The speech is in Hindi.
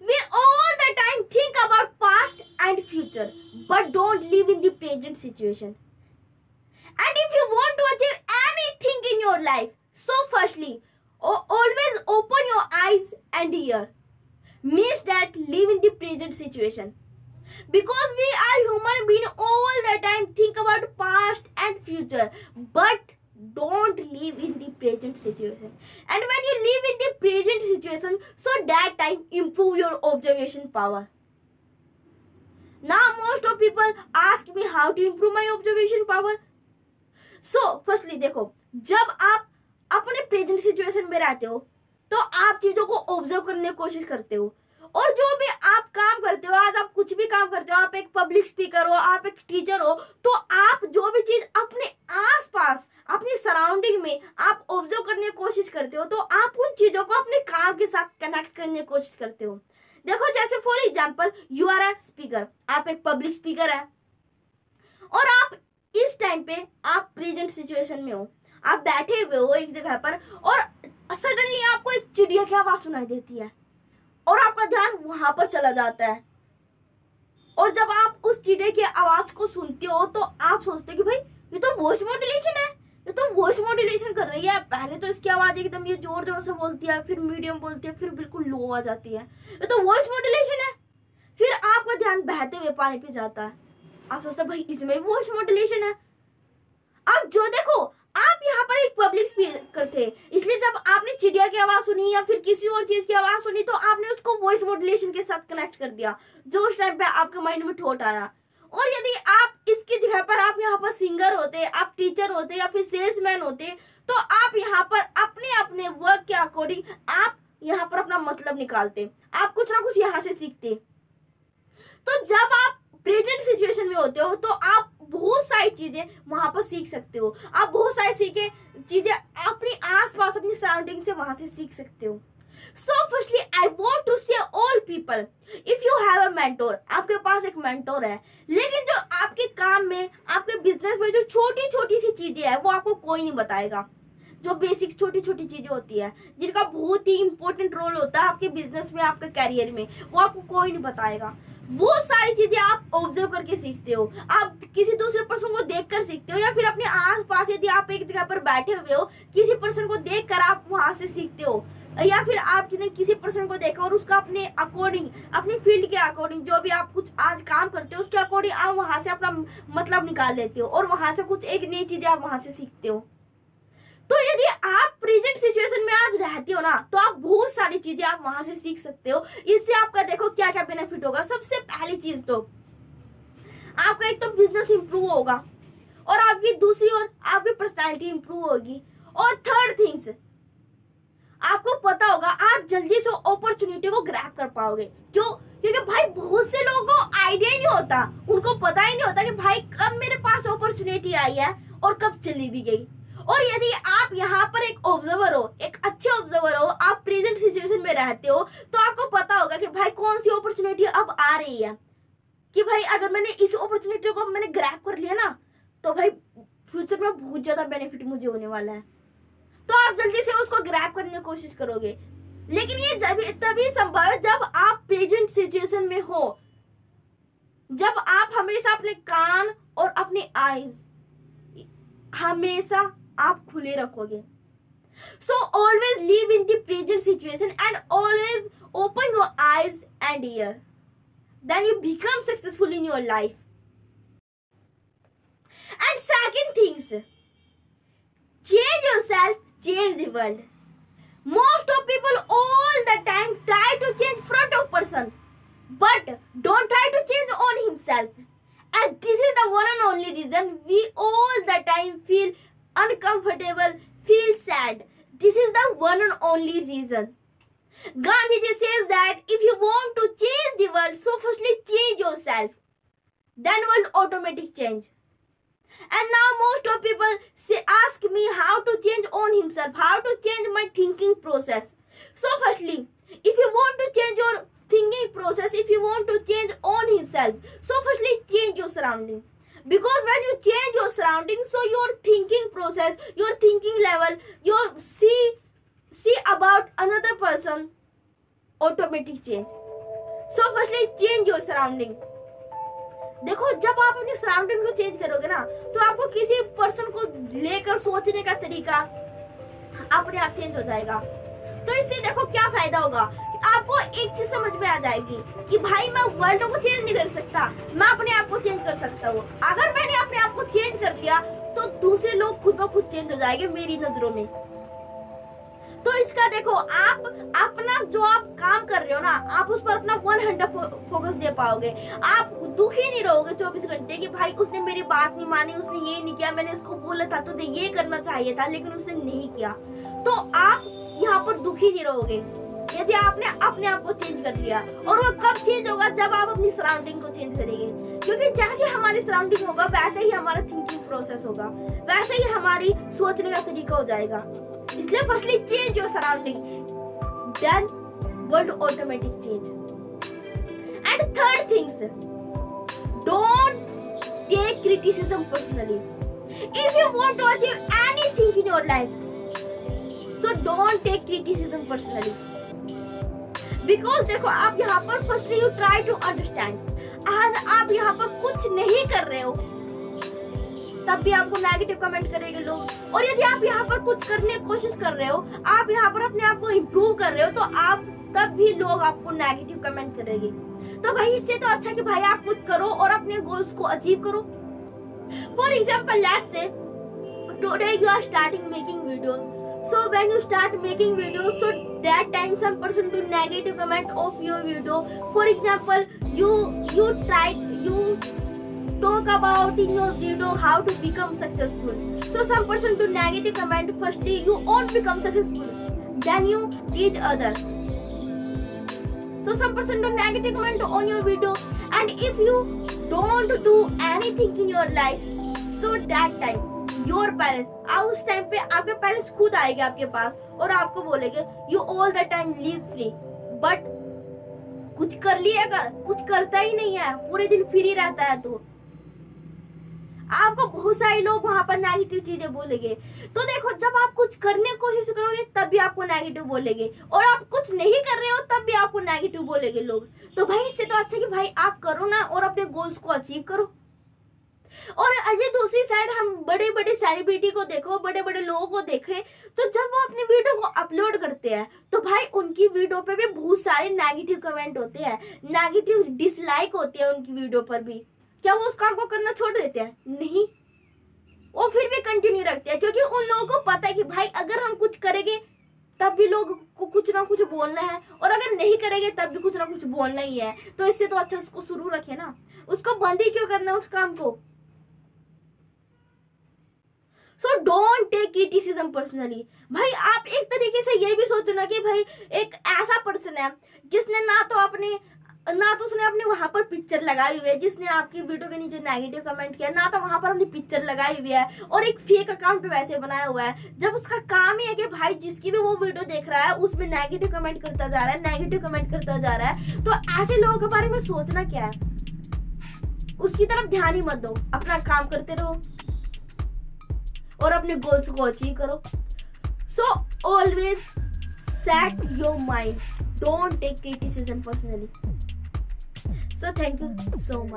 We all the time think about past and future, but don't live in the present situation. And if you want to achieve anything in your life, so firstly, always open your eyes and ear. Means that live in the present situation. Because we are human being all the time think about past and future, but don't live in the present situation and when you live in the present situation so that time improve your observation power now most of people ask me how to improve my observation power so firstly देखो जब आप अपने प्रेजेंट सिचुएशन में रहते हो तो आप चीज़ों को ऑब्ज़र्व करने की कोशिश करते हो और जो भी आप काम करते हो आज आप कुछ भी काम करते हो आप एक पब्लिक स्पीकर हो आप एक टीचर हो तो आप जो भी चीज़ अपने आसपास अपनी सराउंडिंग में आप ऑब्ज़र्व करने की कोशिश करते हो तो आप उन चीज़ों को अपने काम के साथ कनेक्ट करने की कोशिश करते हो। देखो, जैसे for example you are a speaker आप एक पब्लिक स्पीकर है। और आप इस टाइम पे आप प्रेजेंट सिचुएशन में हो। आप बैठे हुए हो एक जगह पर, और सडनली आपको एक चिड़िया की आवाज़ सुनाई देती है। और आपका ध्यान वहाँ पर चला जाता है। और जब आप उस चिड़िया की आवाज़ को सुनते हो तो आप सोचते हो कि भाई, ये तो वॉइस मॉड्यूलेशन है। तो वॉइस मॉड्यूलेशन कर रही है। पहले तो इसकी आवाज़ एकदम ये ज़ोर ज़ोर से बोलती है, फिर मीडियम बोलती है, फिर बिल्कुल लो आ जाती है। ये तो वॉइस मॉड्यूलेशन है। फिर आपका ध्यान बहते हुए पानी पे जाता है। आप सोचते हैं, भाई, इसमें भी वॉइस मॉड्यूलेशन है। अब जो देखो, आप यहाँ पर एक पब्लिक स्पीकर थे। इसलिए जब आपने चिड़िया की आवाज़ सुनी या फिर किसी और चीज़ की आवाज़ सुनी तो आपने उसको वॉइस मॉड्यूलेशन के साथ कनेक्ट कर दिया। जो उस टाइम पे आपके माइंड में ठोट आया। और यदि आप इसकी जगह पर आप यहाँ पर सिंगर होते, आप टीचर होते या फिर सेल्समैन होते तो आप यहाँ पर अपने अपने वर्क के अकॉर्डिंग आप यहाँ पर अपना मतलब निकालते, आप कुछ ना कुछ यहाँ से सीखते। तो जब आप प्रेजेंट सिचुएशन में होते हो तो आप बहुत सारी चीज़ें वहाँ पर सीख सकते हो। आप बहुत सारी सीखे, चीज़ें अपने आसपास, अपनी सराउंडिंग से वहाँ से सीख सकते हो। So firstly I want to say all people if you have a mentor आपके पास एक मेंटोर है, लेकिन जो आपके काम में, आपके बिज़नेस में जो छोटी छोटी सी चीज़ें है, वो आपको कोई नहीं बताएगा। जो बेसिक छोटी छोटी चीज़ें होती है, जिनका बहुत ही इंपॉर्टेंट रोल होता है आपके बिज़नेस में, आपके कैरियर में, वो आपको कोई नहीं बताएगा। वो सारी चीज़ें आप ऑब्ज़र्व करके सीखते हो। आप किसी दूसरे पर्सन को देख कर सीखते हो, या फिर अपने आस पास यदि आप एक जगह पर बैठे हुए हो, किसी पर्सन को देख कर आप वहाँ से सीखते हो। या फिर आप किसी पर्सन को देखो और उसका अपने अकॉर्डिंग अपनी फ़ील्ड के अकॉर्डिंग जो भी आप कुछ आज काम करते हो, उसके अकॉर्डिंग आप वहाँ से अपना मतलब निकाल लेते हो और वहाँ से कुछ एक नई चीज़ें आप वहाँ से सीखते हो। तो यदि आप प्रेजेंट सिचुएशन में आज रहते हो ना तो आप बहुत सारी चीज़ें आप वहाँ से सीख सकते हो। इससे आपका देखो क्या क्या बेनिफिट होगा। सबसे पहली चीज़ तो आपका एक तो बिज़नेस इंप्रूव होगा और आपकी दूसरी ओर आपकी पर्सनैलिटी इंप्रूव होगी। और थर्ड थिंग्स आपको पता होगा, आप जल्दी से अपॉर्चुनिटी को ग्रैप कर पाओगे। क्यों? क्योंकि भाई, बहुत से लोगों को आइडिया ही नहीं होता। उनको पता ही नहीं होता कि भाई, कब मेरे पास अपॉर्चुनिटी आई है और कब चली भी गई। और यदि आप यहाँ पर एक ऑब्जर्वर हो, एक अच्छे ऑब्जर्वर हो, आप प्रेजेंट सिचुएशन में रहते हो तो आपको पता होगा कि भाई, कौन सी अपॉर्चुनिटी अब आ रही है। कि भाई, अगर मैंने इस अपॉर्चुनिटी को मैंने ग्रैप कर लिया ना तो भाई फ्यूचर में बहुत ज़्यादा बेनिफिट मुझे होने वाला है। तो आप जल्दी से उसको ग्रैप करने की कोशिश करोगे। लेकिन ये जब तभी संभव है जब आप प्रेजेंट सिचुएशन में हो। जब आप हमेशा अपने कान और अपने आईज हमेशा आप खुले रखोगे। So always live in the present situation and always open your eyes and ear then you become successful in your life and second things change yourself change the world most of people all the time try to change front of person but don't try to change on himself and this is the one and only reason we all the time feel uncomfortable, feel sad. This is the one and only reason. Gandhiji says that if you want to change the world, so firstly change yourself. Then world automatic change and now most of people say ask me how to change on himself how to change my thinking process. So firstly if you want to change your thinking process if you want to change on himself so firstly change your surrounding. Because when you change your surrounding so your thinking process your thinking level you see see about another person automatic change. So firstly change your surrounding. देखो, जब आप अपनी सराउंडिंग को चेंज करोगे ना तो आपको किसी पर्सन को लेकर सोचने का तरीका अपने आप चेंज हो जाएगा। तो इससे देखो क्या फ़ायदा होगा? आपको एक चीज़ समझ में आ जाएगी कि भाई, मैं वर्ल्ड को चेंज नहीं कर सकता, मैं अपने आप को चेंज कर सकता हूँ। अगर मैंने अपने आप को चेंज कर लिया तो दूसरे लोग खुद ब खुद चेंज हो जाएँगे मेरी नज़रों में। तो इसका देखो, आप अपना जो आप काम कर रहे हो ना, आप उस पर अपना वन हंड्रेड फोकस दे पाओगे। आप दुखी नहीं रहोगे चौबीस घंटे कि भाई, उसने मेरी बात नहीं मानी, उसने ये नहीं किया, मैंने उसको बोला था, तुझे ये करना चाहिए था, लेकिन उसने नहीं किया। तो आप यहाँ पर दुखी नहीं रहोगे। यदि आपने अपने आप को चेंज कर लिया, और वो कब चेंज होगा? जब आप अपनी सराउंडिंग को चेंज करेंगे। क्योंकि जैसे हमारी सराउंडिंग होगा, वैसे ही हमारा थिंकिंग प्रोसेस होगा। वैसे ही हमारी सोचने का तरीका हो जाएगा। इसलिए firstly change your surrounding then world automatic change and third things don't take criticism personally if you want to achieve anything in your life, so don't take criticism personally. Because देखो, आप यहाँ पर firstly you try to understand आज आप यहाँ पर कुछ नहीं कर रहे हो तब भी आपको नेगेटिव कमेंट करेंगे लोग। और यदि आप यहाँ पर कुछ करने की कोशिश कर रहे हो, आप यहाँ पर अपने आप को इम्प्रूव कर रहे हो तो आप तब भी लोग आपको नेगेटिव कमेंट करेंगे। तो भाई, इससे तो अच्छा कि भाई आप कुछ करो और अपने गोल्स को अचीव करो। For example let's say today you are starting making videos so, when you start making videos, so that time some person do negative comment of your video. For example, you you try you talk about in your video how to become successful so some person do negative comment firstly you won't become successful then you teach other so some person do negative comment on your video and if you don't do anything in your life so that time your parents आप उस टाइम पे आपके पेरेंट्स खुद आएँगे आपके पास और आपको बोलेंगे you all the time live free but कुछ कर लिया कर कुछ करता ही नहीं है पूरे दिन फ्री रहता है तो आपको बहुत सारे लोग वहाँ पर नेगेटिव चीज़ें बोलेंगे। तो देखो, जब आप कुछ करने की कोशिश करोगे, तब भी आपको नेगेटिव बोलेंगे। और आप कुछ नहीं कर रहे हो, तब भी आपको नेगेटिव बोलेंगे लोग। तो भाई, इससे तो अच्छा कि भाई, आप करो ना और अपने गोल्स को अचीव करो। और अजय दूसरी साइड हम बड़े बड़े सेलिब्रिटी को देखो बड़े बड़े लोगों को देखे। तो जब वो अपनी वीडियो को अपलोड करते हैं तो भाई, उनकी वीडियो पे भी बहुत सारे नेगेटिव कमेंट होते हैं। नेगेटिव डिसलाइक होते हैं उनकी वीडियो पर भी। क्या वो उस काम को करना छोड़ देते हैं? नहीं। वो फिर भी कंटिन्यू रखते हैं, क्योंकि उन लोगों को पता है कि भाई, अगर हम कुछ करेंगे, तब भी लोग को कुछ ना कुछ बोलना है, और अगर नहीं करेंगे, तब भी कुछ ना कुछ बोलना ही है। तो इससे तो अच्छा उसको शुरू रखे ना। उसको बंद ही क्यों करना उस काम को? So don't take criticism personally भाई, आप एक तरीके से ये भी सोचो ना कि भाई, एक ऐसा पर्सन है, जिसने ना तो अपने ना तो उसने अपने वहाँ पर पिक्चर लगाई हुई है, जिसने आपकी वीडियो के नीचे नेगेटिव कमेंट किया, ना तो वहाँ पर अपनी पिक्चर लगाई हुई है, और एक फेक अकाउंट वैसे बनाया हुआ है। जब उसका काम ही है कि भाई जिसकी भी वो वीडियो देख रहा है, उसमें नेगेटिव कमेंट करता जा रहा है नेगेटिव कमेंट करता जा रहा है तो ऐसे लोगों के बारे में सोचना क्या है? उसकी तरफ़ ध्यान ही मत दो, अपना काम करते रहो, और अपने गोल्स को अचीव करो। So always set your mind don't take criticism personally so thank you so much